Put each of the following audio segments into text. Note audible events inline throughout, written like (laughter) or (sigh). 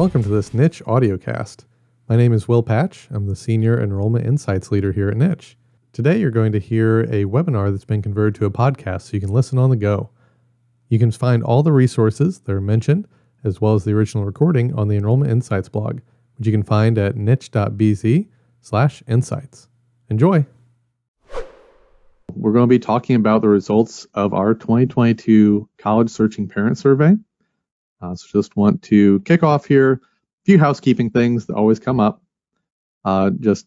Welcome to this Niche audiocast. My name is Will Patch. I'm the Senior Enrollment Insights Leader here at Niche. Today, you're going to hear a webinar that's been converted to a podcast so you can listen on the go. You can find all the resources that are mentioned, as well as the original recording, on the Enrollment Insights blog, which you can find at niche.bz slash insights. Enjoy! We're going to be talking about the results of our 2022 College Searching Parent Survey. Uh, so just want to kick off here. A few housekeeping things that always come up. Uh, just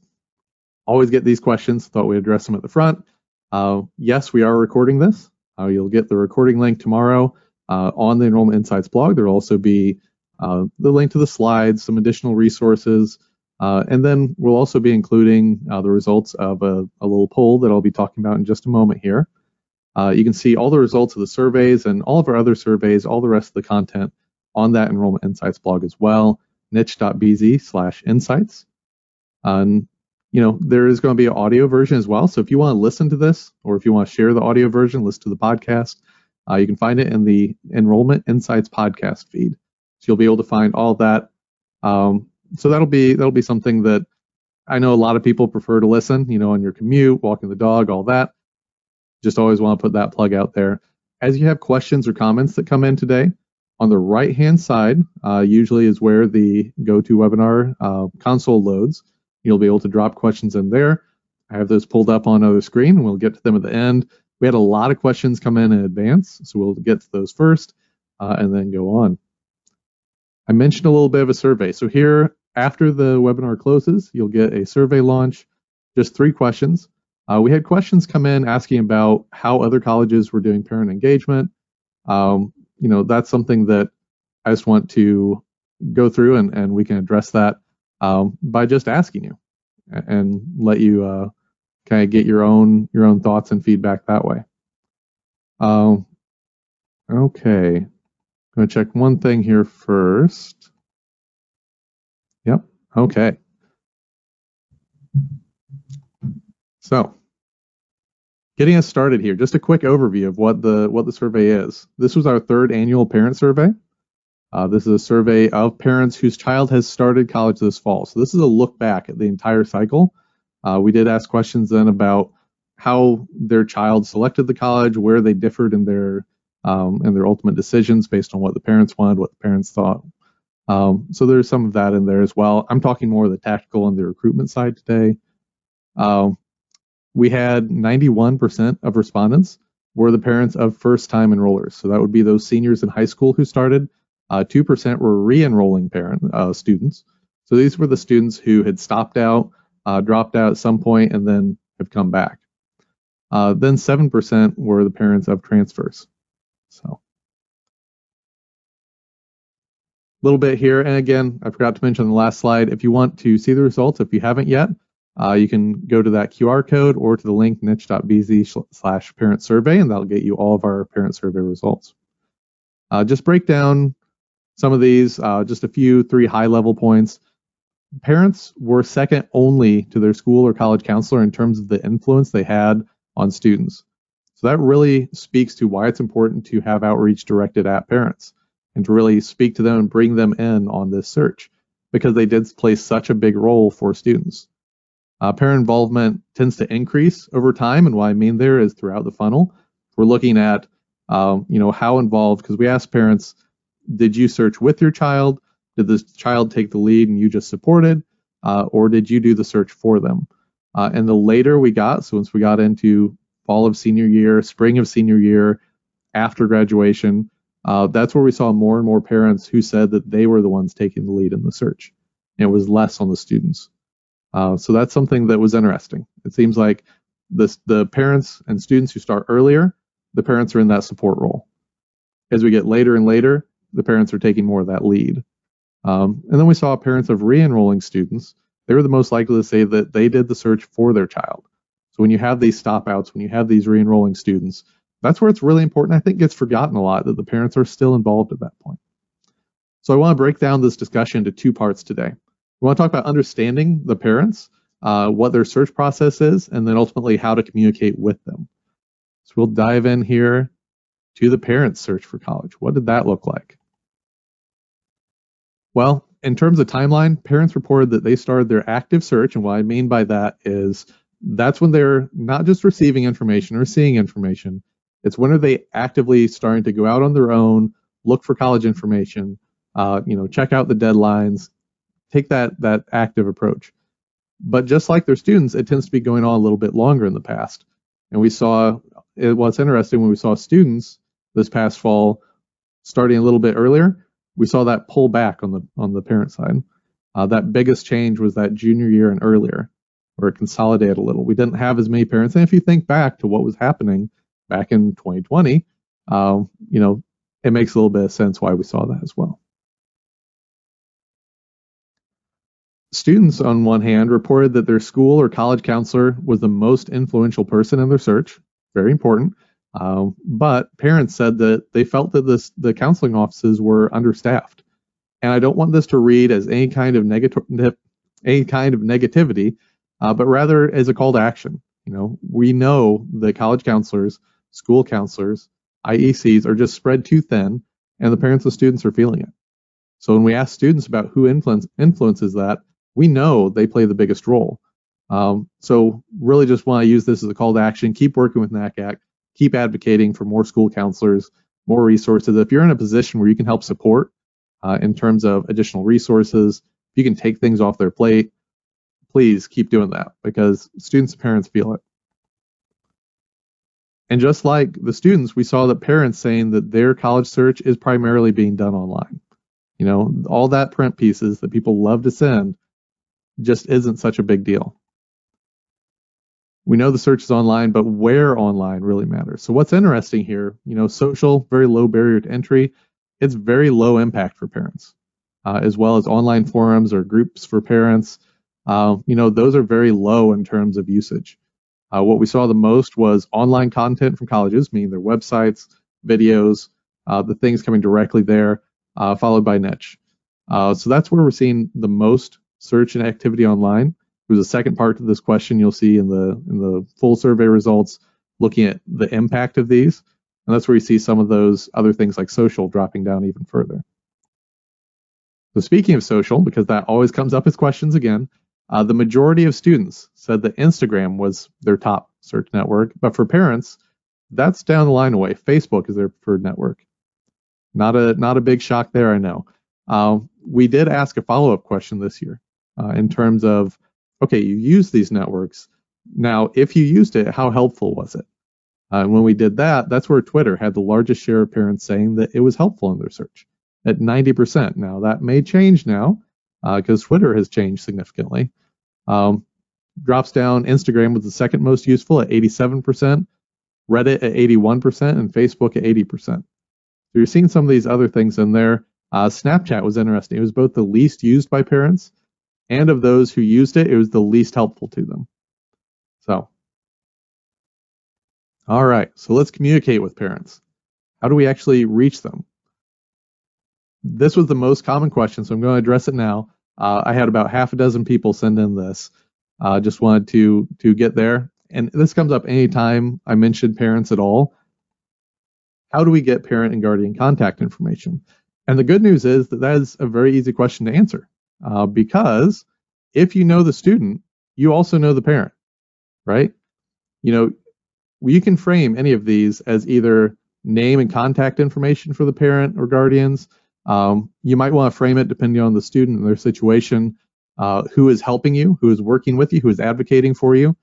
always get these questions. Thought we'd address them at the front. Uh, yes, we are recording this. Uh, you'll get the recording link tomorrow uh, on the Enrollment Insights blog. There will also be uh, the link to the slides, some additional resources, and then we'll also be including the results of a, a, little poll that I'll be talking about in just a moment here. you can see all the results of the surveys and all of our other surveys, all the rest of the content on that Enrollment Insights blog as well, niche.bz slash insights. Um, you know, there is going to be an audio version as well. So if you want to listen to this or if you want to share the audio version, listen to the podcast, uh, you can find it in the Enrollment Insights podcast feed. So you'll be able to find all that. Um, so that'll be that'll be something that I know a lot of people prefer to listen, you know, on your commute, walking the dog, all that. Just always want to put that plug out there. As you have questions or comments that come in today, on the right hand side, uh, usually is where the GoToWebinar uh, console loads. You'll be able to drop questions in there. I have those pulled up on another screen, we'll get to them at the end. We had a lot of questions come in in advance, so we'll get to those first uh, and then go on. I mentioned a little bit of a survey. So here, after the webinar closes, you'll get a survey launch, just three questions. Uh, we had questions come in asking about how other colleges were doing parent engagement. Um, you know, that's something that I just want to go through and, and we can address that um, by just asking you and let you uh, kind of get your own your own thoughts and feedback that way. Um, okay, I'm gonna check one thing here first. Yep. Okay. So Getting us started here, just a quick overview of what the what the survey is. This was our third annual parent survey. Uh, this is a survey of parents whose child has started college this fall. So this is a look back at the entire cycle. Uh, we did ask questions then about how their child selected the college, where they differed in their um, in their ultimate decisions based on what the parents wanted, what the parents thought. Um, so there's some of that in there as well. I'm talking more the tactical and the recruitment side today. Um, we had 91% of respondents were the parents of first time enrollers. So that would be those seniors in high school who started. Uh, 2% were re enrolling parent uh, students. So these were the students who had stopped out, uh, dropped out at some point, and then have come back. Uh, then 7% were the parents of transfers. So a little bit here. And again, I forgot to mention the last slide, if you want to see the results, if you haven't yet, uh, you can go to that QR code or to the link niche.bz slash parent survey, and that'll get you all of our parent survey results. Uh, just break down some of these, uh, just a few, three high level points. Parents were second only to their school or college counselor in terms of the influence they had on students. So that really speaks to why it's important to have outreach directed at parents and to really speak to them and bring them in on this search because they did play such a big role for students. Uh, parent involvement tends to increase over time, and what I mean there is throughout the funnel. We're looking at, um, you know, how involved, because we ask parents, did you search with your child? Did the child take the lead and you just supported? Uh, or did you do the search for them? Uh, and the later we got, so once we got into fall of senior year, spring of senior year, after graduation, uh, that's where we saw more and more parents who said that they were the ones taking the lead in the search. And it was less on the students. Uh, so that's something that was interesting. It seems like the parents and students who start earlier, the parents are in that support role. As we get later and later, the parents are taking more of that lead. Um, and then we saw parents of re-enrolling students. They were the most likely to say that they did the search for their child. So when you have these stopouts, when you have these re-enrolling students, that's where it's really important. I think gets forgotten a lot that the parents are still involved at that point. So I want to break down this discussion into two parts today. We want to talk about understanding the parents, uh, what their search process is, and then ultimately how to communicate with them. So we'll dive in here to the parents' search for college. What did that look like? Well, in terms of timeline, parents reported that they started their active search. And what I mean by that is that's when they're not just receiving information or seeing information, it's when are they actively starting to go out on their own, look for college information, uh, you know, check out the deadlines, take that that active approach. But just like their students, it tends to be going on a little bit longer in the past. And we saw it, what's interesting when we saw students this past fall starting a little bit earlier, we saw that pull back on the on the parent side. Uh, that biggest change was that junior year and earlier, where it consolidated a little. We didn't have as many parents, and if you think back to what was happening back in 2020, uh, you know, it makes a little bit of sense why we saw that as well. Students, on one hand, reported that their school or college counselor was the most influential person in their search, very important. Um, but parents said that they felt that this, the counseling offices were understaffed. And I don't want this to read as any kind of negative, any kind of negativity, uh, but rather as a call to action. You know, we know that college counselors, school counselors, IECs are just spread too thin, and the parents and students are feeling it. So when we ask students about who influence, influences that, we know they play the biggest role. Um, so really just want to use this as a call to action. Keep working with NACAC keep advocating for more school counselors, more resources. If you're in a position where you can help support uh, in terms of additional resources, if you can take things off their plate, please keep doing that because students and parents feel it. And just like the students, we saw that parents saying that their college search is primarily being done online. You know, all that print pieces that people love to send just isn't such a big deal. We know the search is online, but where online really matters. So what's interesting here, you know, social, very low barrier to entry. It's very low impact for parents, uh, as well as online forums or groups for parents. Uh, you know, those are very low in terms of usage. Uh, what we saw the most was online content from colleges, meaning their websites, videos, uh, the things coming directly there, uh, followed by niche. Uh, so that's where we're seeing the most search and activity online. There's a second part to this question you'll see in the in the full survey results looking at the impact of these. And that's where you see some of those other things like social dropping down even further. So speaking of social, because that always comes up as questions again, uh, the majority of students said that Instagram was their top search network, but for parents, that's down the line away. Facebook is their preferred network. Not a not a big shock there, I know. Uh, we did ask a follow-up question this year uh, in terms of okay, you use these networks. Now, if you used it, how helpful was it? Uh, when we did that, that's where Twitter had the largest share of parents saying that it was helpful in their search at 90%. Now, that may change now because uh, Twitter has changed significantly. Um, drops down, Instagram was the second most useful at 87%, Reddit at 81%, and Facebook at 80%. So you're seeing some of these other things in there. Uh, Snapchat was interesting. It was both the least used by parents and of those who used it, it was the least helpful to them. So, all right, so let's communicate with parents. How do we actually reach them? This was the most common question, so I'm going to address it now. Uh, I had about half a dozen people send in this. Uh, just wanted to to get there, and this comes up anytime I mention parents at all. How do we get parent and guardian contact information? And the good news is that that is a very easy question to answer uh, because if you know the student, you also know the parent, right? You know, you can frame any of these as either name and contact information for the parent or guardians. Um, you might want to frame it depending on the student and their situation, uh, who is helping you, who is working with you, who is advocating for you,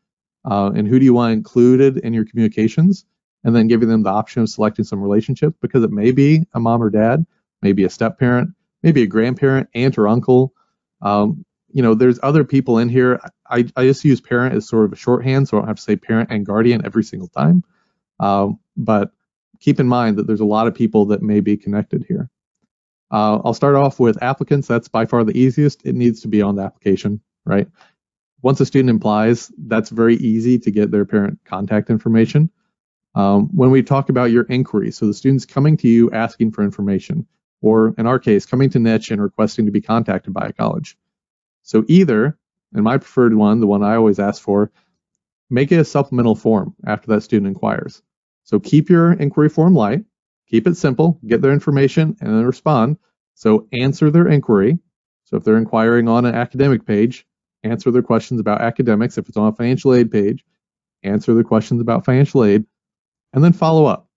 uh, and who do you want included in your communications, and then giving them the option of selecting some relationship because it may be a mom or dad, maybe a step parent, maybe a grandparent, aunt or uncle, um, you know, there's other people in here. I, I just use parent as sort of a shorthand, so I don't have to say parent and guardian every single time. Um, but keep in mind that there's a lot of people that may be connected here. Uh, I'll start off with applicants. That's by far the easiest. It needs to be on the application, right? Once a student applies, that's very easy to get their parent contact information. Um, when we talk about your inquiry, so the student's coming to you asking for information, or in our case, coming to Niche and requesting to be contacted by a college. So either, and my preferred one, the one I always ask for, make it a supplemental form after that student inquires. So keep your inquiry form light, keep it simple, get their information, and then respond. So answer their inquiry. So if they're inquiring on an academic page, answer their questions about academics. If it's on a financial aid page, answer their questions about financial aid, and then follow up.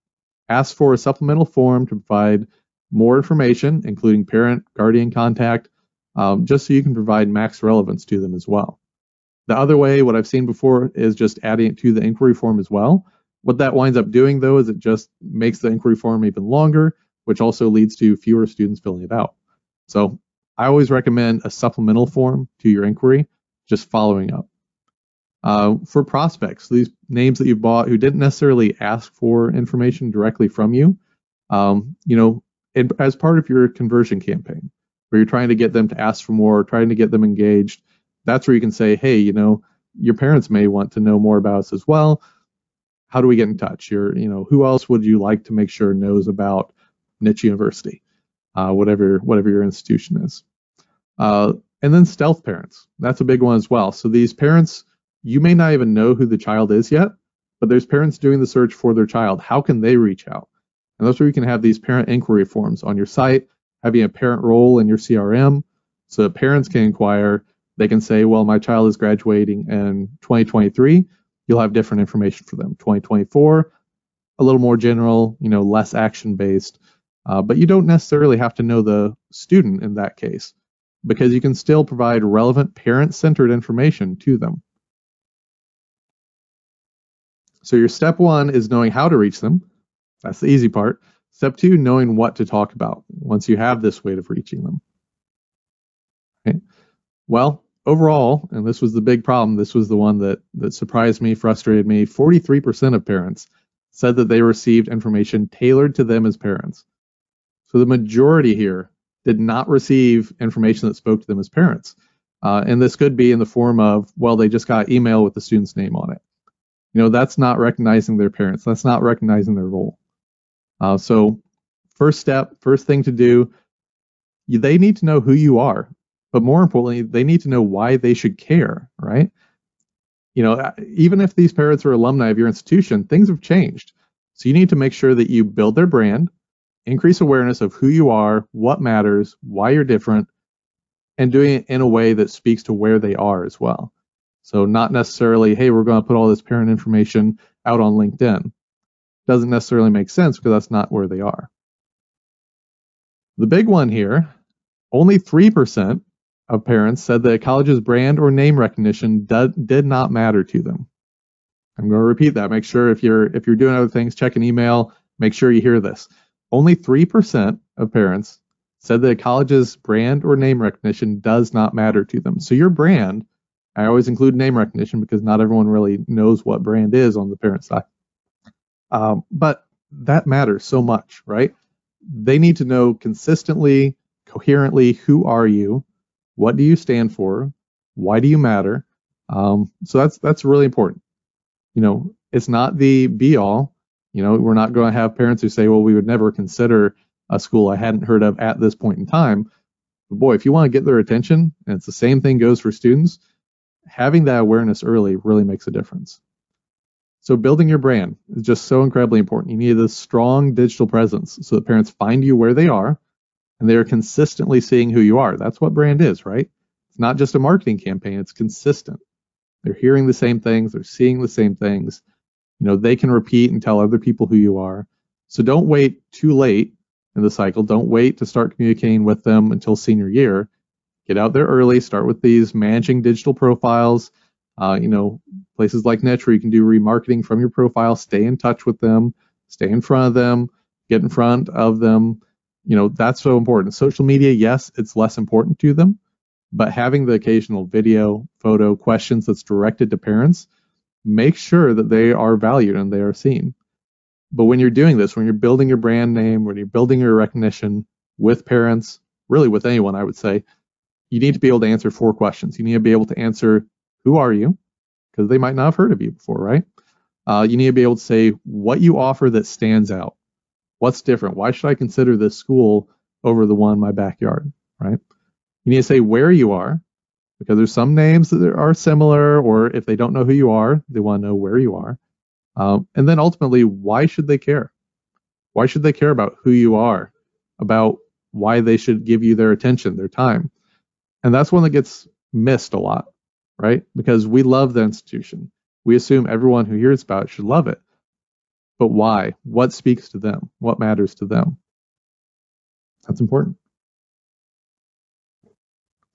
Ask for a supplemental form to provide more information, including parent, guardian contact, um, just so you can provide max relevance to them as well. The other way, what I've seen before, is just adding it to the inquiry form as well. What that winds up doing, though, is it just makes the inquiry form even longer, which also leads to fewer students filling it out. So I always recommend a supplemental form to your inquiry, just following up. Uh, for prospects, these names that you've bought who didn't necessarily ask for information directly from you, um, you know, it, as part of your conversion campaign, where you're trying to get them to ask for more, trying to get them engaged, that's where you can say, hey, you know, your parents may want to know more about us as well. How do we get in touch? You're, you know, who else would you like to make sure knows about niche university, uh, whatever whatever your institution is. Uh, and then stealth parents. That's a big one as well. So these parents, you may not even know who the child is yet, but there's parents doing the search for their child. How can they reach out? And that's where you can have these parent inquiry forms on your site, having a parent role in your CRM so that parents can inquire. They can say, well, my child is graduating in 2023. You'll have different information for them. 2024, a little more general, you know, less action based. Uh, but you don't necessarily have to know the student in that case because you can still provide relevant parent-centered information to them. So your step one is knowing how to reach them. That's the easy part. Step two, knowing what to talk about once you have this way of reaching them. Okay. Well, overall, and this was the big problem, this was the one that, that surprised me, frustrated me, 43% of parents said that they received information tailored to them as parents. So the majority here did not receive information that spoke to them as parents. Uh, and this could be in the form of, well, they just got email with the student's name on it. You know, that's not recognizing their parents. That's not recognizing their role. Uh, so, first step, first thing to do, they need to know who you are. But more importantly, they need to know why they should care, right? You know, even if these parents are alumni of your institution, things have changed. So you need to make sure that you build their brand, increase awareness of who you are, what matters, why you're different, and doing it in a way that speaks to where they are as well. So not necessarily, hey, we're going to put all this parent information out on LinkedIn. Doesn't necessarily make sense because that's not where they are. The big one here, only 3% of parents said that a college's brand or name recognition did, did not matter to them. I'm going to repeat that. Make sure if you're if you're doing other things, check an email, make sure you hear this. Only 3% of parents said that a college's brand or name recognition does not matter to them. So your brand, I always include name recognition because not everyone really knows what brand is on the parent side. Um, but that matters so much, right? They need to know consistently, coherently, who are you? What do you stand for? Why do you matter? Um, so that's that's really important. You know, it's not the be all. You know, we're not going to have parents who say, well, we would never consider a school I hadn't heard of at this point in time. But boy, if you want to get their attention, and it's the same thing goes for students, having that awareness early really makes a difference. So building your brand is just so incredibly important. You need a strong digital presence so that parents find you where they are and they are consistently seeing who you are. That's what brand is, right? It's not just a marketing campaign, it's consistent. They're hearing the same things, they're seeing the same things, you know, they can repeat and tell other people who you are. So don't wait too late in the cycle. Don't wait to start communicating with them until senior year. Get out there early. Start with these managing digital profiles. Uh, you know, places like where you can do remarketing from your profile. Stay in touch with them. Stay in front of them. Get in front of them. You know, that's so important. Social media, yes, it's less important to them, but having the occasional video, photo, questions that's directed to parents make sure that they are valued and they are seen. But when you're doing this, when you're building your brand name, when you're building your recognition with parents, really with anyone, I would say, you need to be able to answer four questions. You need to be able to answer, who are you? Because they might not have heard of you before, right? Uh, you need to be able to say what you offer that stands out. What's different? Why should I consider this school over the one in my backyard, right? You need to say where you are, because there's some names that are similar, or if they don't know who you are, they want to know where you are. Um, and then ultimately, why should they care? Why should they care about who you are, about why they should give you their attention, their time? And that's one that gets missed a lot, right? Because we love the institution. We assume everyone who hears about it should love it. But why? What speaks to them? What matters to them? That's important.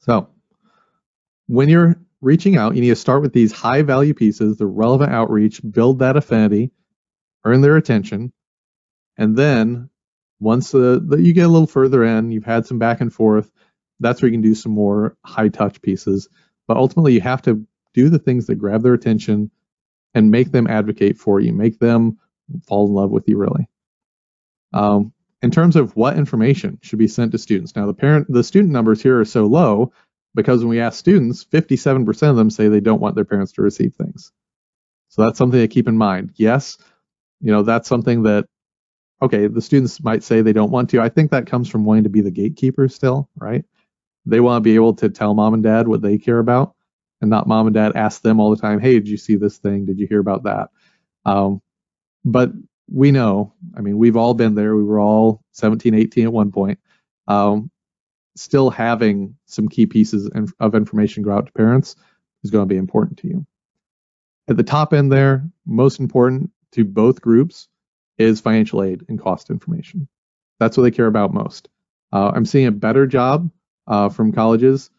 So, when you're reaching out, you need to start with these high value pieces, the relevant outreach, build that affinity, earn their attention, and then once the, the, you get a little further in, you've had some back and forth, that's where you can do some more high touch pieces. But ultimately, you have to do the things that grab their attention and make them advocate for you, make them fall in love with you, really. Um, in terms of what information should be sent to students, now the parent, the student numbers here are so low because when we ask students, 57% of them say they don't want their parents to receive things. So that's something to keep in mind. Yes, you know, that's something that okay, the students might say they don't want to. I think that comes from wanting to be the gatekeeper still, right? They want to be able to tell mom and dad what they care about and not mom and dad ask them all the time, hey, did you see this thing? Did you hear about that? Um, but we know, I mean, we've all been there. We were all 17, 18 at one point. Um, still having some key pieces of information go out to parents is going to be important to you. At the top end there, most important to both groups is financial aid and cost information. That's what they care about most. Uh, I'm seeing a better job uh, from colleges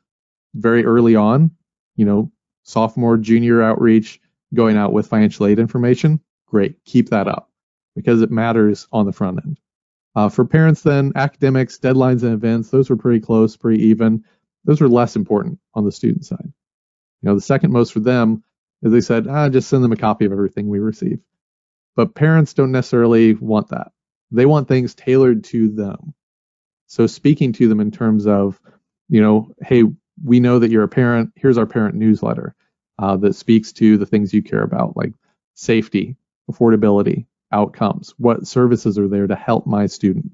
very early on, you know, sophomore, junior outreach, going out with financial aid information. Great, keep that up because it matters on the front end. Uh, for parents, then, academics, deadlines, and events, those were pretty close, pretty even. Those were less important on the student side. You know, the second most for them is they said, ah, just send them a copy of everything we receive. But parents don't necessarily want that. They want things tailored to them. So speaking to them in terms of, you know, hey, we know that you're a parent. Here's our parent newsletter uh, that speaks to the things you care about, like safety, affordability, outcomes. What services are there to help my student?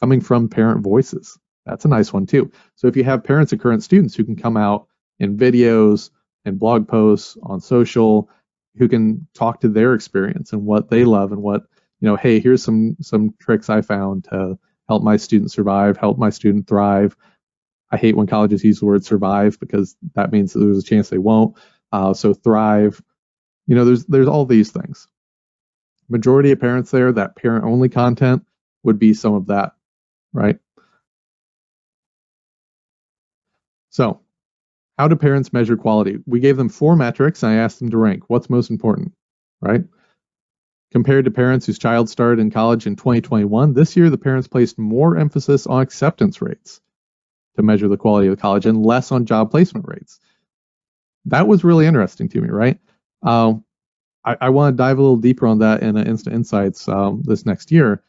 Coming from parent voices. That's a nice one too. So if you have parents of current students who can come out in videos and blog posts on social who can talk to their experience and what they love and what you know hey here's some some tricks i found to help my student survive help my student thrive i hate when colleges use the word survive because that means that there's a chance they won't uh, so thrive you know there's there's all these things majority of parents there that parent only content would be some of that right so how do parents measure quality? We gave them four metrics and I asked them to rank. What's most important, right? Compared to parents whose child started in college in 2021, this year the parents placed more emphasis on acceptance rates to measure the quality of the college and less on job placement rates. That was really interesting to me, right? Um, I, I want to dive a little deeper on that in Instant Insights um, this next year.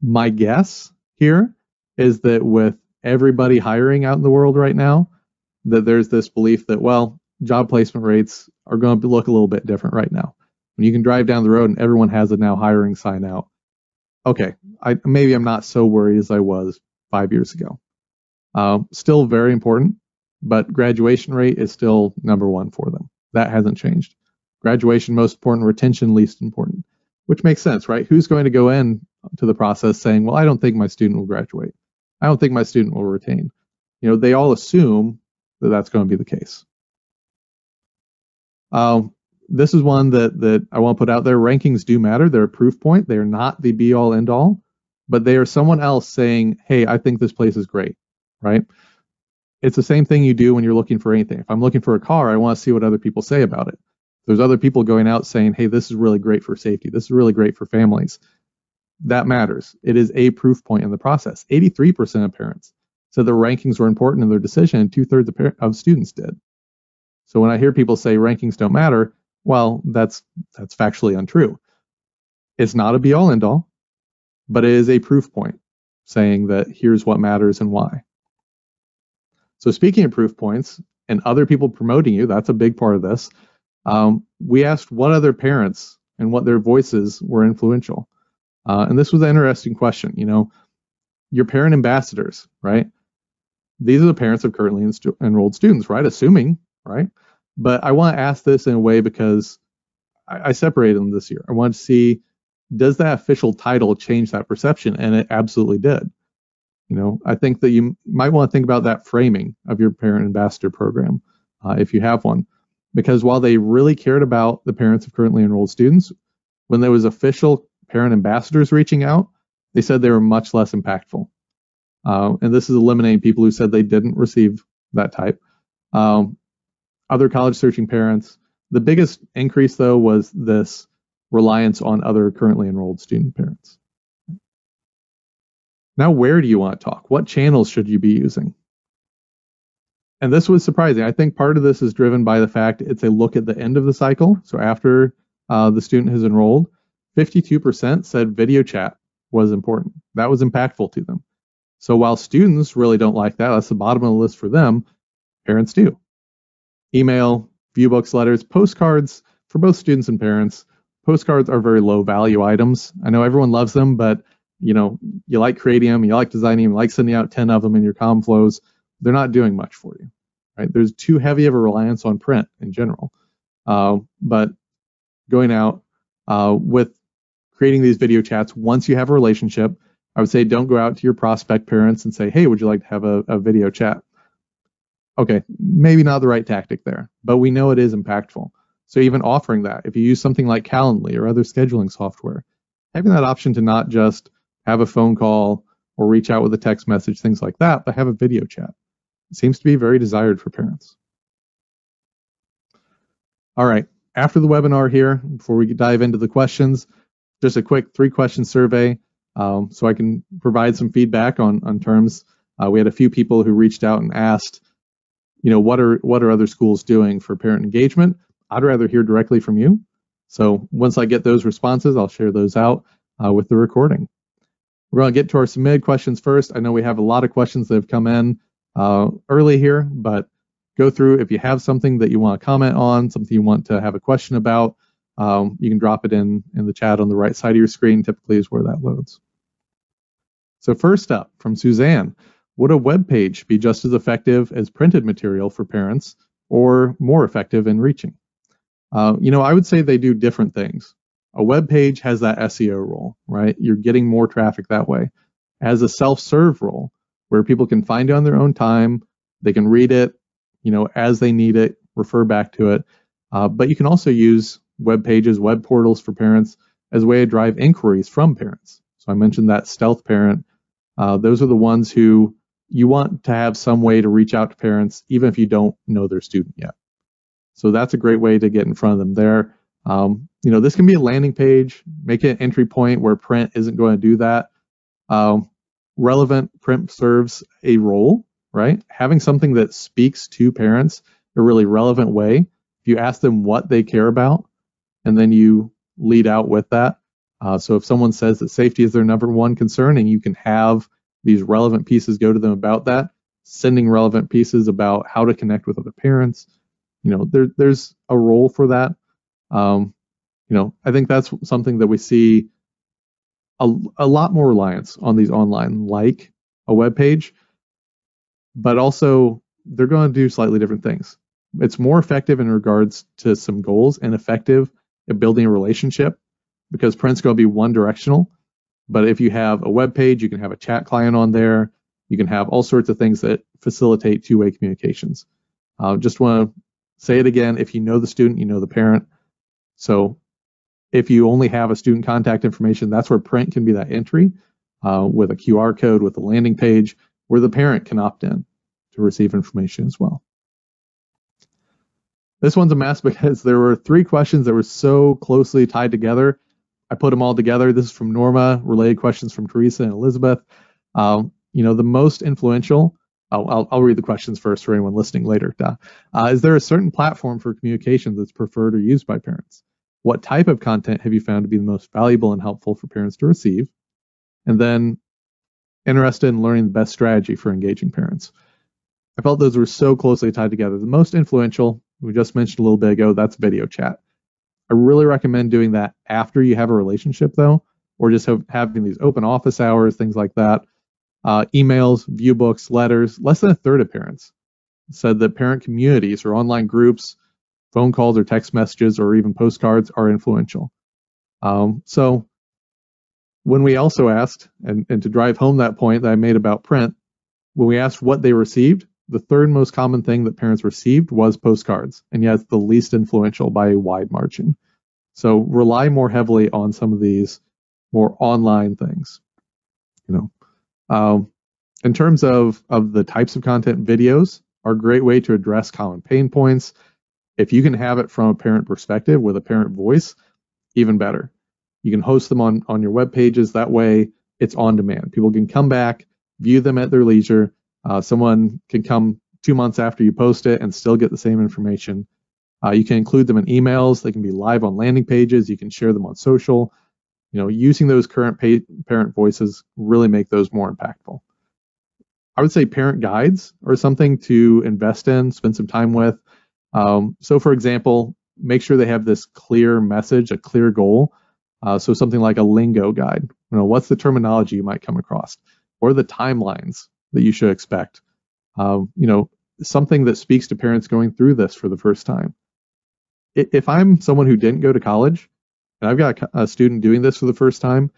My guess here is that with everybody hiring out in the world right now, that there's this belief that, well, job placement rates are going to look a little bit different right now. When you can drive down the road and everyone has a now hiring sign out, okay, I, maybe I'm not so worried as I was five years ago. Uh, still very important, but graduation rate is still number one for them. That hasn't changed. Graduation most important, retention least important, which makes sense, right? Who's going to go in to the process saying, well, I don't think my student will graduate. I don't think my student will retain. You know, they all assume that that's going to be the case. Um, this is one that that I want to put out there. Rankings do matter. They're a proof point. They are not the be all end all, but they are someone else saying, "Hey, I think this place is great." Right? It's the same thing you do when you're looking for anything. If I'm looking for a car, I want to see what other people say about it. There's other people going out saying, "Hey, this is really great for safety. This is really great for families." That matters. It is a proof point in the process. 83% of parents said the rankings were important in their decision, and two thirds of, of students did. So when I hear people say rankings don't matter, well, that's that's factually untrue. It's not a be all end all, but it is a proof point saying that here's what matters and why. So speaking of proof points and other people promoting you, that's a big part of this. Um, we asked what other parents and what their voices were influential. Uh, and this was an interesting question. You know, your parent ambassadors, right? these are the parents of currently enrolled students, right? Assuming, right? But I want to ask this in a way because I, I separated them this year. I want to see does that official title change that perception? And it absolutely did. You know, I think that you might want to think about that framing of your parent ambassador program uh, if you have one, because while they really cared about the parents of currently enrolled students, when there was official parent ambassadors reaching out, they said they were much less impactful. Uh, and this is eliminating people who said they didn't receive that type. Um, other college searching parents. The biggest increase, though, was this reliance on other currently enrolled student parents. Now, where do you want to talk? What channels should you be using? And this was surprising. I think part of this is driven by the fact it's a look at the end of the cycle. So after uh, the student has enrolled, 52% said video chat was important. That was impactful to them. So while students really don't like that, that's the bottom of the list for them, parents do. Email, view books, letters, postcards for both students and parents. Postcards are very low value items. I know everyone loves them, but you know, you like creating them, you like designing them, you like sending out 10 of them in your com flows. They're not doing much for you, right? There's too heavy of a reliance on print in general. Uh, but going out uh, with creating these video chats, once you have a relationship, I would say don't go out to your prospect parents and say, hey, would you like to have a, a video chat? Okay, maybe not the right tactic there, but we know it is impactful. So even offering that, if you use something like Calendly or other scheduling software, having that option to not just have a phone call or reach out with a text message, things like that, but have a video chat. It seems to be very desired for parents. All right, after the webinar here, before we dive into the questions, just a quick three question survey um, so I can provide some feedback on, on terms. Uh, we had a few people who reached out and asked, you know, what are what are other schools doing for parent engagement? I'd rather hear directly from you. So once I get those responses, I'll share those out uh, with the recording. We're going to get to our submitted questions first. I know we have a lot of questions that have come in uh, early here, but go through if you have something that you want to comment on, something you want to have a question about, um, you can drop it in in the chat on the right side of your screen, typically is where that loads. So first up, from Suzanne, would a web page be just as effective as printed material for parents or more effective in reaching? Uh, you know, I would say they do different things. A web page has that SEO role, right? You're getting more traffic that way. As a self-serve role, where people can find it on their own time, they can read it, you know, as they need it, refer back to it. Uh, but you can also use web pages, web portals for parents as a way to drive inquiries from parents. So I mentioned that stealth parent. Uh, those are the ones who you want to have some way to reach out to parents, even if you don't know their student yet. So that's a great way to get in front of them there. Um, you know, this can be a landing page, make it an entry point where print isn't going to do that. Um, relevant print serves a role, right? Having something that speaks to parents a really relevant way. If you ask them what they care about, and then you lead out with that. Uh, so if someone says that safety is their number one concern and you can have these relevant pieces go to them about that, sending relevant pieces about how to connect with other parents, you know, there, there's a role for that. Um, you know, I think that's something that we see a, a lot more reliance on these online, like a web page, but also they're going to do slightly different things. It's more effective in regards to some goals and effective building a relationship because print's going to be one directional. But if you have a web page, you can have a chat client on there. You can have all sorts of things that facilitate two-way communications. Uh, just want to say it again. If you know the student, you know the parent. So if you only have a student contact information, that's where print can be that entry uh, with a QR code, with a landing page, where the parent can opt in to receive information as well. This one's a mess (laughs) because there were three questions that were so closely tied together. I put them all together. This is from Norma, related questions from Teresa and Elizabeth. Um, you know, the most influential, I'll, I'll, I'll, read the questions first for anyone listening later. Uh, is there a certain platform for communication that's preferred or used by parents? What type of content have you found to be the most valuable and helpful for parents to receive? And then interested in learning the best strategy for engaging parents. I felt those were so closely tied together. The most influential, we just mentioned a little bit ago, that's video chat. I really recommend doing that after you have a relationship, though, or just have, having these open office hours, things like that. Uh, emails, view books, letters, less than a third of parents said that parent communities or online groups, phone calls or text messages, or even postcards are influential. Um, so when we also asked, and, and to drive home that point that I made about print, when we asked what they received, the third most common thing that parents received was postcards, and yet it's the least influential by a wide margin. So rely more heavily on some of these more online things. You know, um, in terms of of the types of content, videos are a great way to address common pain points. If you can have it from a parent perspective with a parent voice, even better. You can host them on on your web pages. That way, it's on demand. People can come back, view them at their leisure. Uh, someone can come two months after you post it and still get the same information. Uh, you can include them in emails. They can be live on landing pages. You can share them on social. You know, using those current parent voices really make those more impactful. I would say parent guides are something to invest in, spend some time with. Um, so, for example, make sure they have this clear message, a clear goal. Uh, so, something like a lingo guide. You know, what's the terminology you might come across, or the timelines that you should expect. Um, you know, something that speaks to parents going through this for the first time. If I'm someone who didn't go to college and I've got a student doing this for the first time,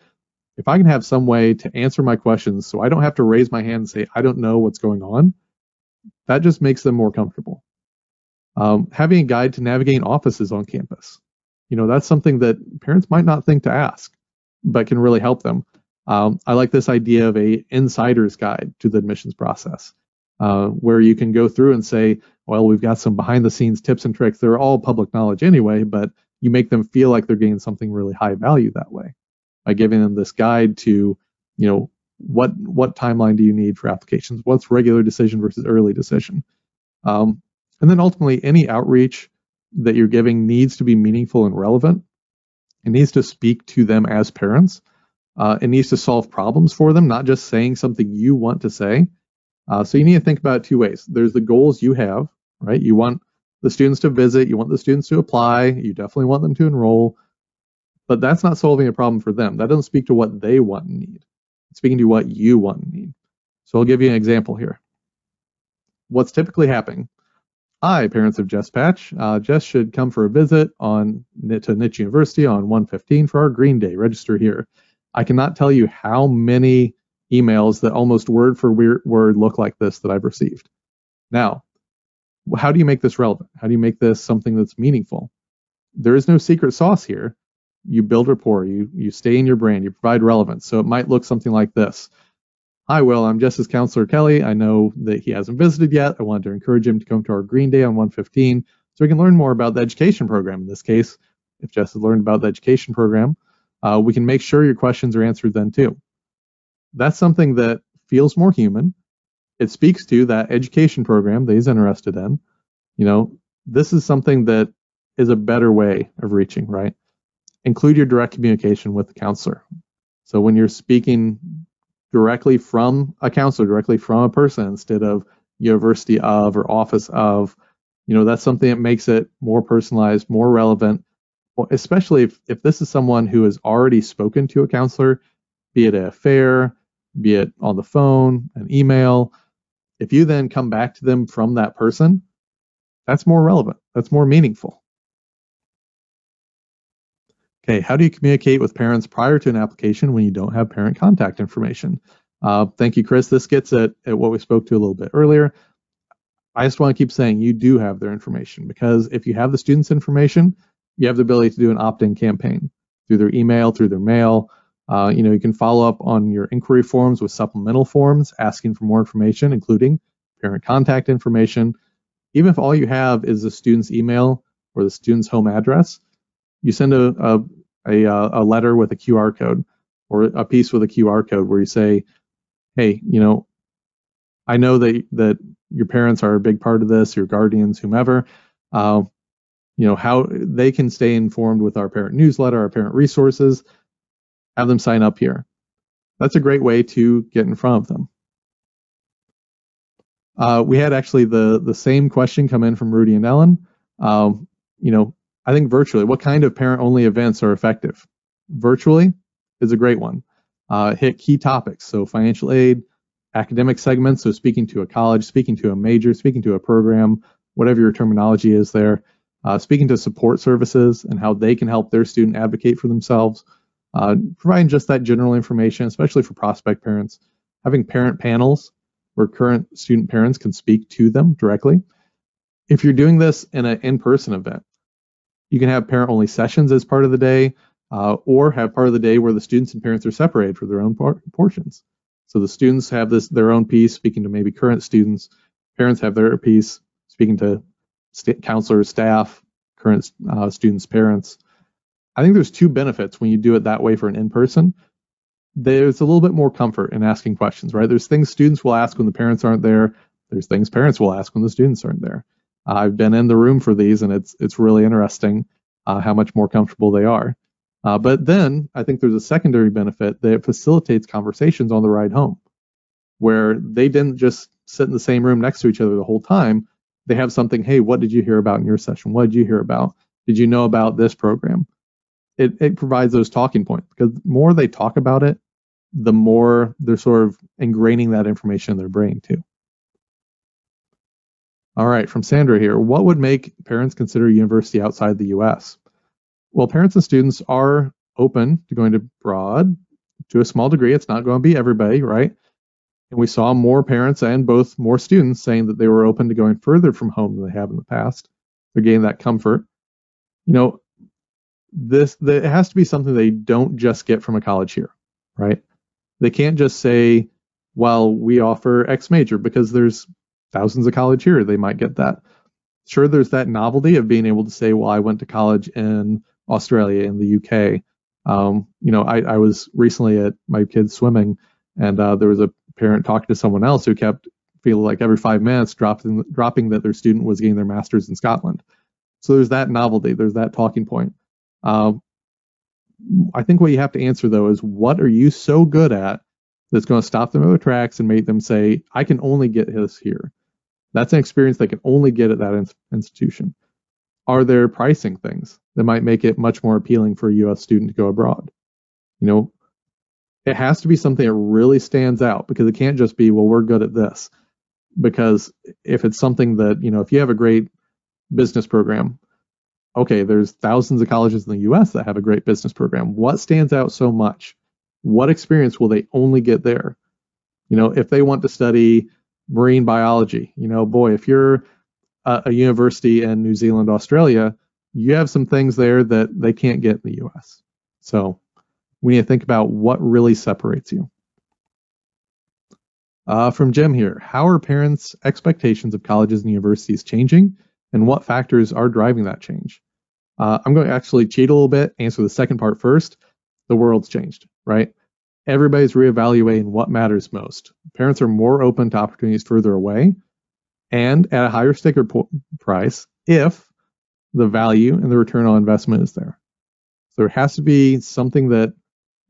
if I can have some way to answer my questions so I don't have to raise my hand and say, I don't know what's going on, that just makes them more comfortable. Um, having a guide to navigating offices on campus. You know, that's something that parents might not think to ask, but can really help them. Um, I like this idea of a insider's guide to the admissions process, uh, where you can go through and say, well, we've got some behind the scenes tips and tricks. They're all public knowledge anyway, but you make them feel like they're getting something really high value that way by giving them this guide to, you know, what what timeline do you need for applications? What's regular decision versus early decision? Um, and then ultimately, any outreach that you're giving needs to be meaningful and relevant. It needs to speak to them as parents. Uh, it needs to solve problems for them, not just saying something you want to say. Uh, so you need to think about two ways. There's the goals you have, right? You want the students to visit, you want the students to apply, you definitely want them to enroll, but that's not solving a problem for them. That doesn't speak to what they want and need. It's speaking to what you want and need. So I'll give you an example here. What's typically happening? Hi, parents of Jess Patch. Uh, Jess should come for a visit on to Niche University on 115 for our Green Day. Register here. I cannot tell you how many emails that almost word for word look like this that I've received. Now, how do you make this relevant? How do you make this something that's meaningful? There is no secret sauce here you build rapport, you you stay in your brand, you provide relevance. So it might look something like this. Hi, Will. I'm Jess's Counselor Kelly. I know that he hasn't visited yet. I wanted to encourage him to come to our Green Day on 115 so we can learn more about the education program. In this case, if Jess has learned about the education program, uh, we can make sure your questions are answered then too. That's something that feels more human. It speaks to that education program that he's interested in. You know, this is something that is a better way of reaching, right? include your direct communication with the counselor. So when you're speaking directly from a counselor, directly from a person instead of university of or office of, you know, that's something that makes it more personalized, more relevant, especially if, if this is someone who has already spoken to a counselor, be it a fair, be it on the phone, an email. If you then come back to them from that person, that's more relevant. That's more meaningful. Okay, how do you communicate with parents prior to an application when you don't have parent contact information? Uh, thank you, Chris. This gets at, at what we spoke to a little bit earlier. I just want to keep saying you do have their information because if you have the student's information, you have the ability to do an opt-in campaign through their email, through their mail. Uh, you know, you can follow up on your inquiry forms with supplemental forms asking for more information, including parent contact information. Even if all you have is the student's email or the student's home address, you send a, a a, uh, a letter with a QR code or a piece with a QR code where you say, hey, you know, I know that that your parents are a big part of this, your guardians, whomever. Uh, you know how they can stay informed with our parent newsletter, our parent resources. Have them sign up here. That's a great way to get in front of them. Uh, we had actually the the same question come in from Rudy and Ellen. Um, you know, I think virtually, what kind of parent only events are effective? Virtually is a great one. Uh, hit key topics, so financial aid, academic segments, so speaking to a college, speaking to a major, speaking to a program, whatever your terminology is there, uh, speaking to support services and how they can help their student advocate for themselves. uh, providing just that general information, especially for prospect parents, having parent panels where current student parents can speak to them directly. If you're doing this in an in-person event, you can have parent-only sessions as part of the day, uh, or have part of the day where the students and parents are separated for their own por- portions. So the students have this their own piece speaking to maybe current students, parents have their piece speaking to st- counselors, staff, current uh, students, parents. I think there's two benefits when you do it that way for an in-person. There's a little bit more comfort in asking questions, right? There's things students will ask when the parents aren't there. There's things parents will ask when the students aren't there. I've been in the room for these, and it's it's really interesting uh, how much more comfortable they are. Uh, but then I think there's a secondary benefit that it facilitates conversations on the ride home, where they didn't just sit in the same room next to each other the whole time. They have something. Hey, what did you hear about in your session? What did you hear about? Did you know about this program? It it provides those talking points because the more they talk about it, the more they're sort of ingraining that information in their brain too. All right, from Sandra here. What would make parents consider university outside the US? Well, parents and students are open to going abroad to a small degree. It's not going to be everybody, right? And we saw more parents and both more students saying that they were open to going further from home than they have in the past. They're getting that comfort. You know, this the, it has to be something they don't just get from a college here, right? They can't just say, well, we offer X major because there's thousands of college here. They might get that. Sure, there's that novelty of being able to say, well, I went to college in Australia, in the UK. Um, you know, I, I, was recently at my kids swimming, and uh, there was a parent talking to someone else who kept feeling like every five minutes dropping dropping that their student was getting their master's in Scotland. So there's that novelty. There's that talking point. Um, I think what you have to answer though is what are you so good at that's going to stop them in their tracks and make them say, I can only get this here. That's an experience they can only get at that in- institution. Are there pricing things that might make it much more appealing for a U.S. student to go abroad? You know, it has to be something that really stands out because it can't just be, well, we're good at this. Because if it's something that, you know, if you have a great business program, okay, there's thousands of colleges in the US that have a great business program. What stands out so much? What experience will they only get there? You know, if they want to study marine biology, you know, boy, if you're a, a university in New Zealand, Australia, you have some things there that they can't get in the US. So we need to think about what really separates you. Uh, from Jim here, how are parents' expectations of colleges and universities changing, and what factors are driving that change? Uh, I'm going to actually cheat a little bit, answer the second part first. The world's changed, right? Everybody's reevaluating what matters most. Parents are more open to opportunities further away and at a higher sticker po- price if the value and the return on investment is there. So there has to be something that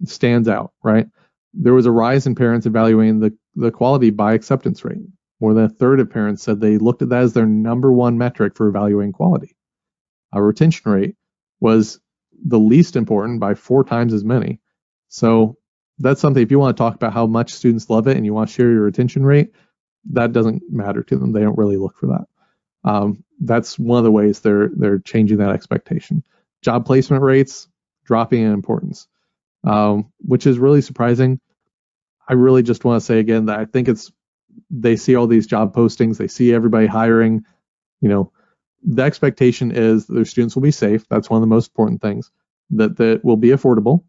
stands out, right? There was a rise in parents evaluating the, the quality by acceptance rate. More than a third of parents said they looked at that as their number one metric for evaluating quality. Our retention rate was the least important by four times as many. So that's something, if you want to talk about how much students love it and you want to share your retention rate, that doesn't matter to them. They don't really look for that. Um, that's one of the ways they're they're changing that expectation. Job placement rates dropping in importance, um, which is really surprising. I really just want to say again that I think it's they see all these job postings, they see everybody hiring. You know, the expectation is their students will be safe. That's one of the most important things. That that will be affordable.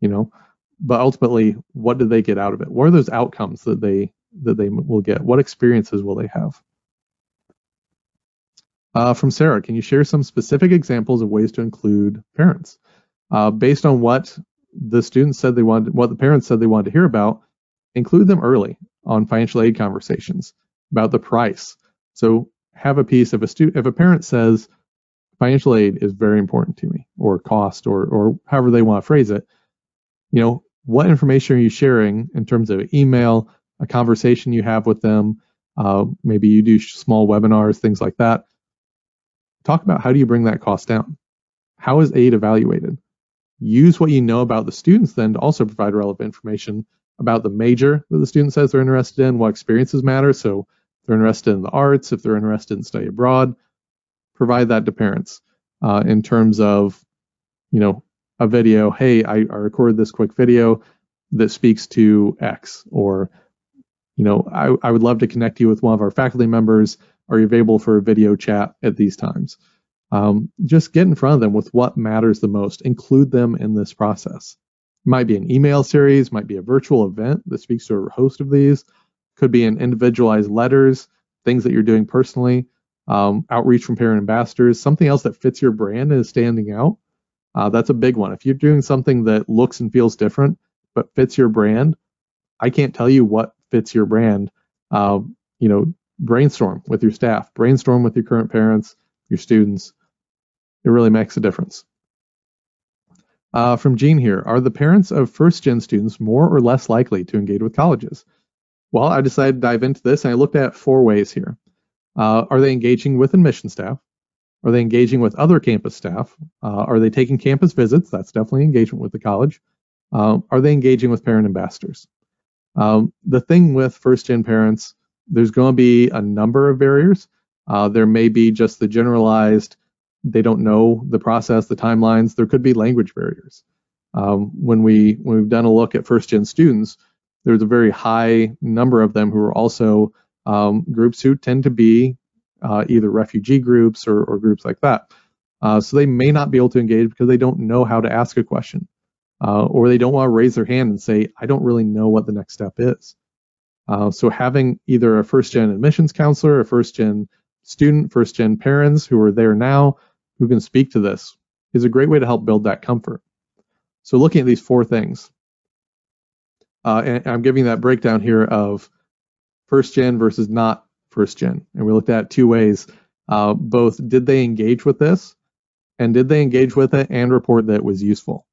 You know, but ultimately, what do they get out of it? What are those outcomes that they that they will get? What experiences will they have? Uh, from Sarah, can you share some specific examples of ways to include parents? Uh, based on what the students said they wanted, what the parents said they wanted to hear about, include them early on financial aid conversations about the price. So have a piece if a student, if a parent says financial aid is very important to me, or cost, or or however they want to phrase it, you know, what information are you sharing in terms of email, a conversation you have with them. Uh, maybe you do small webinars, things like that. Talk about how do you bring that cost down? How is aid evaluated? Use what you know about the students then to also provide relevant information about the major that the student says they're interested in, what experiences matter. So they're interested in the arts, if they're interested in study abroad, provide that to parents uh, in terms of, you know, a video, hey, I, I recorded this quick video that speaks to X, or you know, I, I would love to connect you with one of our faculty members. Are you available for a video chat at these times? Um, just get in front of them with what matters the most. Include them in this process. It might be an email series, might be a virtual event that speaks to a host of these, could be an individualized letters, things that you're doing personally, um, outreach from parent ambassadors, something else that fits your brand and is standing out. Uh, that's a big one. If you're doing something that looks and feels different but fits your brand, I can't tell you what fits your brand. Uh, you know, brainstorm with your staff, brainstorm with your current parents, your students. It really makes a difference. Uh, from Gene here, are the parents of first gen students more or less likely to engage with colleges? Well, I decided to dive into this and I looked at four ways here. Uh, are they engaging with admission staff? Are they engaging with other campus staff? Uh, are they taking campus visits? That's definitely engagement with the college. Uh, are they engaging with parent ambassadors? Um, the thing with first gen parents, there's going to be a number of barriers. Uh, there may be just the generalized, they don't know the process, the timelines. There could be language barriers. Um, when we when we've done a look at first gen students, there's a very high number of them who are also um, groups who tend to be uh, either refugee groups or, or, groups like that. Uh, so they may not be able to engage because they don't know how to ask a question, uh, or they don't want to raise their hand and say, I don't really know what the next step is. Uh, so having either a first gen admissions counselor, a first gen student, first gen parents who are there now who can speak to this is a great way to help build that comfort. So looking at these four things, uh, and I'm giving that breakdown here of first gen versus not first gen. And we looked at two ways. Uh, both did they engage with this and did they engage with it and report that it was useful?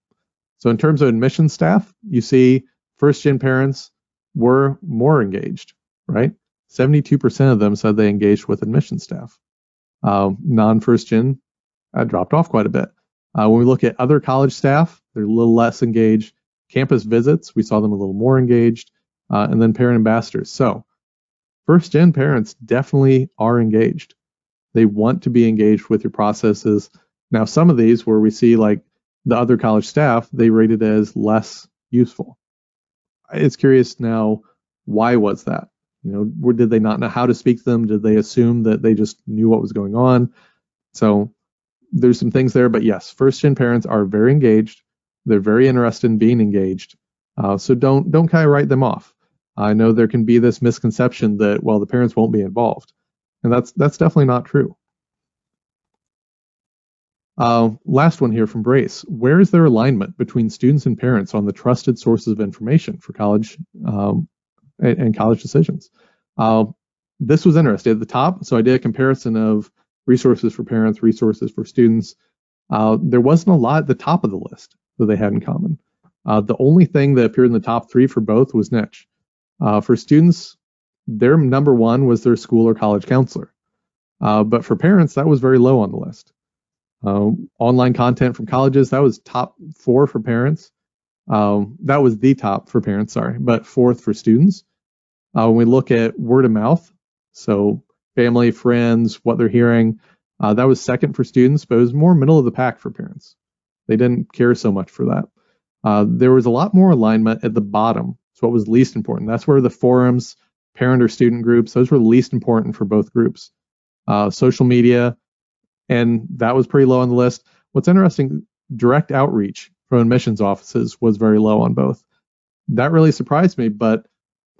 So in terms of admission staff, you see first gen parents were more engaged, right? 72% of them said they engaged with admission staff. Uh, non first gen uh, dropped off quite a bit. Uh, when we look at other college staff, they're a little less engaged. Campus visits, we saw them a little more engaged. Uh, and then parent ambassadors. So first gen parents definitely are engaged. They want to be engaged with your processes. Now, some of these where we see like the other college staff, they rated as less useful. It's curious now, why was that? You know, did they not know how to speak to them? Did they assume that they just knew what was going on? So there's some things there, but yes, first gen parents are very engaged. They're very interested in being engaged. Uh, so don't don't kind of write them off. I know there can be this misconception that well the parents won't be involved, and that's that's definitely not true. Uh, last one here from Brace. Where is there alignment between students and parents on the trusted sources of information for college um, and, and, college decisions? Uh, this was interesting at the top. So I did a comparison of resources for parents, resources for students. Uh, there wasn't a lot at the top of the list that they had in common. Uh, the only thing that appeared in the top three for both was niche. Uh, for students, their number one was their school or college counselor. Uh, but for parents, that was very low on the list. Um, online content from colleges, that was top four for parents. Um, that was the top for parents, sorry, but fourth for students. Uh, when we look at word of mouth, so family, friends, what they're hearing, uh, that was second for students, but it was more middle of the pack for parents. They didn't care so much for that. Uh, there was a lot more alignment at the bottom. What was least important? That's where the forums, parent or student groups, those were least important for both groups. Uh, social media, and that was pretty low on the list. What's interesting, direct outreach from admissions offices was very low on both. That really surprised me, but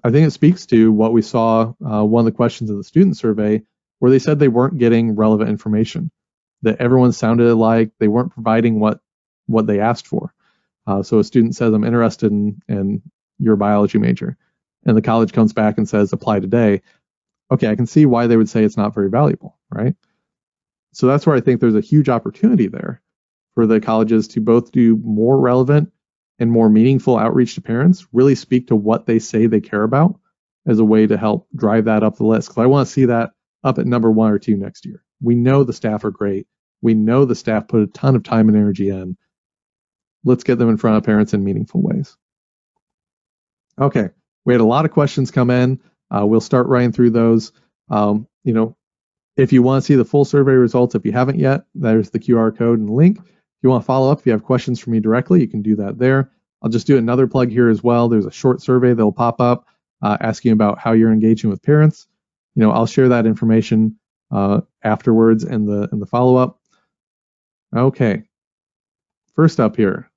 I think it speaks to what we saw uh, one of the questions of the student survey where they said they weren't getting relevant information, that everyone sounded alike, they weren't providing what what they asked for. Uh, so a student says, I'm interested in, in your biology major, and the college comes back and says, apply today. Okay, I can see why they would say it's not very valuable, right? So that's where I think there's a huge opportunity there for the colleges to both do more relevant and more meaningful outreach to parents, really speak to what they say they care about as a way to help drive that up the list. Because I want to see that up at number one or two next year. We know the staff are great. We know the staff put a ton of time and energy in. Let's get them in front of parents in meaningful ways. Okay, we had a lot of questions come in. Uh, we'll start running through those. Um, you know, if you want to see the full survey results, if you haven't yet, there's the QR code and link. If you want to follow up, if you have questions for me directly, you can do that there. I'll just do another plug here as well. There's a short survey that'll pop up uh, asking about how you're engaging with parents. You know, I'll share that information uh, afterwards in the in the follow up. Okay. First up here,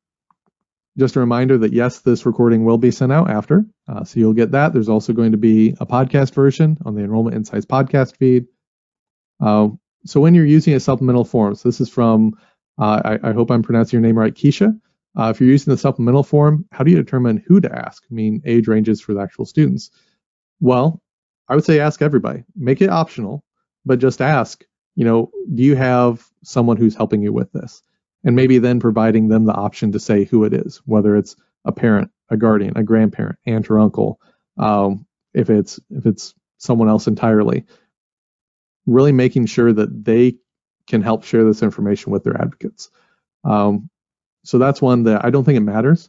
just a reminder that yes, this recording will be sent out after, uh, so you'll get that. There's also going to be a podcast version on the Enrollment Insights podcast feed. Uh, so when you're using a supplemental form, so this is from, uh, I, I, hope I'm pronouncing your name right, Keisha. Uh, if you're using the supplemental form, how do you determine who to ask? I mean, age ranges for the actual students. Well, I would say ask everybody. Make it optional, but just ask, you know, do you have someone who's helping you with this? And maybe then providing them the option to say who it is, whether it's a parent, a guardian, a grandparent, aunt or uncle, um, if it's if it's someone else entirely. Really making sure that they can help share this information with their advocates. Um, so that's one that I don't think it matters,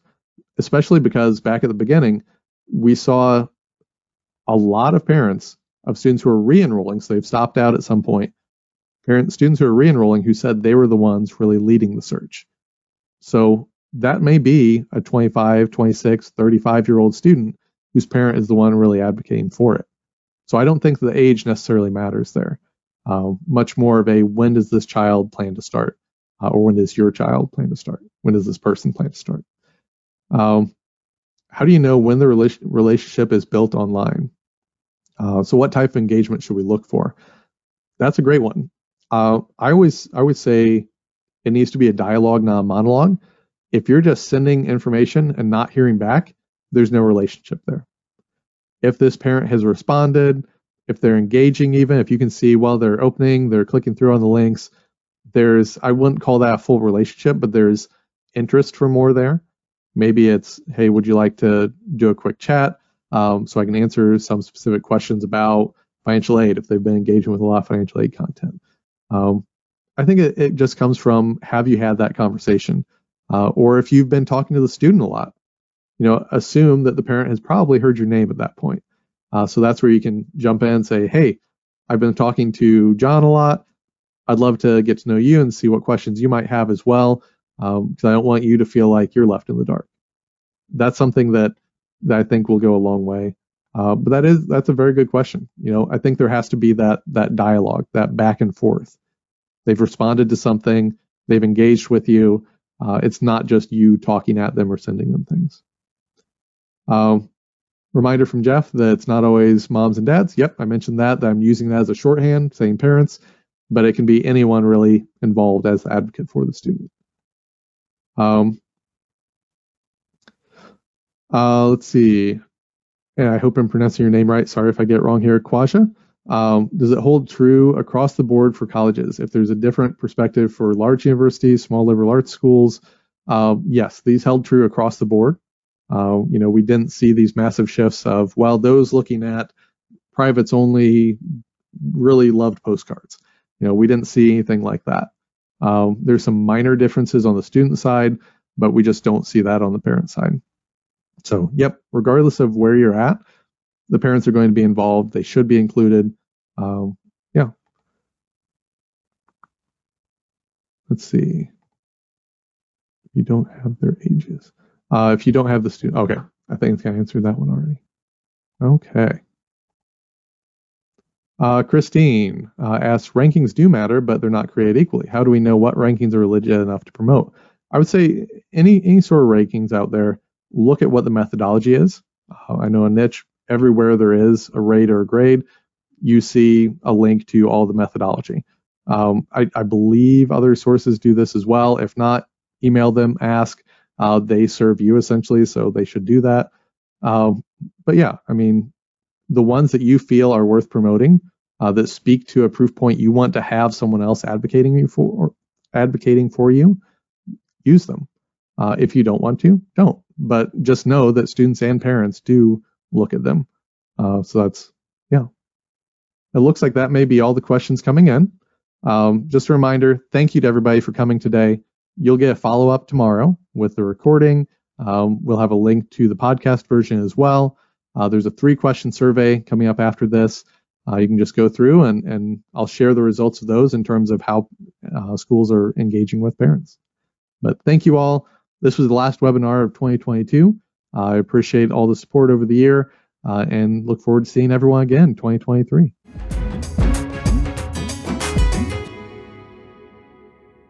especially because back at the beginning, we saw a lot of parents of students who are re-enrolling, so they've stopped out at some point, parent students who are re-enrolling who said they were the ones really leading the search. So that may be a 25, 26, 35 year old student whose parent is the one really advocating for it. So I don't think the age necessarily matters there. Uh, much more of a when does this child plan to start? uh, or when does your child plan to start? When does this person plan to start? Um, how do you know when the rela- relationship is built online? Uh, so what type of engagement should we look for? That's a great one. Uh, I always I would say it needs to be a dialogue, not a monologue. If you're just sending information and not hearing back, there's no relationship there. If this parent has responded, if they're engaging, even if you can see while they're opening, they're clicking through on the links, there's I wouldn't call that a full relationship, but there's interest for more there. Maybe it's, hey, would you like to do a quick chat um, so I can answer some specific questions about financial aid if they've been engaging with a lot of financial aid content. Um, I think it, it, just comes from have you had that conversation, uh, or if you've been talking to the student a lot, you know, assume that the parent has probably heard your name at that point. Uh, so that's where you can jump in and say, hey, I've been talking to John a lot. I'd love to get to know you and see what questions you might have as well, because um, I don't want you to feel like you're left in the dark. That's something that that I think will go a long way. Uh, but that is that's a very good question. You know, I think there has to be that that dialogue, that back and forth. They've responded to something, they've engaged with you. Uh, it's not just you talking at them or sending them things. Um, reminder from Jeff that it's not always moms and dads. Yep, I mentioned that. That I'm using that as a shorthand, saying parents but it can be anyone really involved as the advocate for the student. Um, uh, let's see. And I hope I'm pronouncing your name right. Sorry if I get it wrong here. Quasha. Um, does it hold true across the board for colleges? If there's a different perspective for large universities, small liberal arts schools, uh, yes, these held true across the board. Uh, you know, we didn't see these massive shifts of, well, those looking at privates only really loved postcards. You know, we didn't see anything like that. Um, there's some minor differences on the student side, but we just don't see that on the parent side. So, yep, regardless of where you're at, the parents are going to be involved. They should be included. Um, yeah. Let's see. You don't have their ages. Uh, if you don't have the student, okay, I think I gonna that one already. Okay. Uh, Christine uh, asks, rankings do matter, but they're not created equally. How do we know what rankings are legit enough to promote? I would say any any sort of rankings out there, look at what the methodology is. Uh, I know a niche, everywhere there is a rate or a grade, you see a link to all the methodology. Um, I, I, believe other sources do this as well. If not, email them, ask. Uh, they serve you essentially, so they should do that. Um, but yeah, I mean, the ones that you feel are worth promoting uh, that speak to a proof point you want to have someone else advocating you for advocating for you use them uh, if you don't want to don't. But just know that students and parents do look at them. Uh, so that's yeah. It looks like that may be all the questions coming in. Um, just a reminder thank you to everybody for coming today. You'll get a follow-up tomorrow with the recording. Um, we'll have a link to the podcast version as well. Uh, there's a three question survey coming up after this. Uh, you can just go through and, and I'll share the results of those in terms of how uh, schools are engaging with parents. But thank you all. This was the last webinar of 2022. I appreciate all the support over the year uh, and look forward to seeing everyone again in 2023.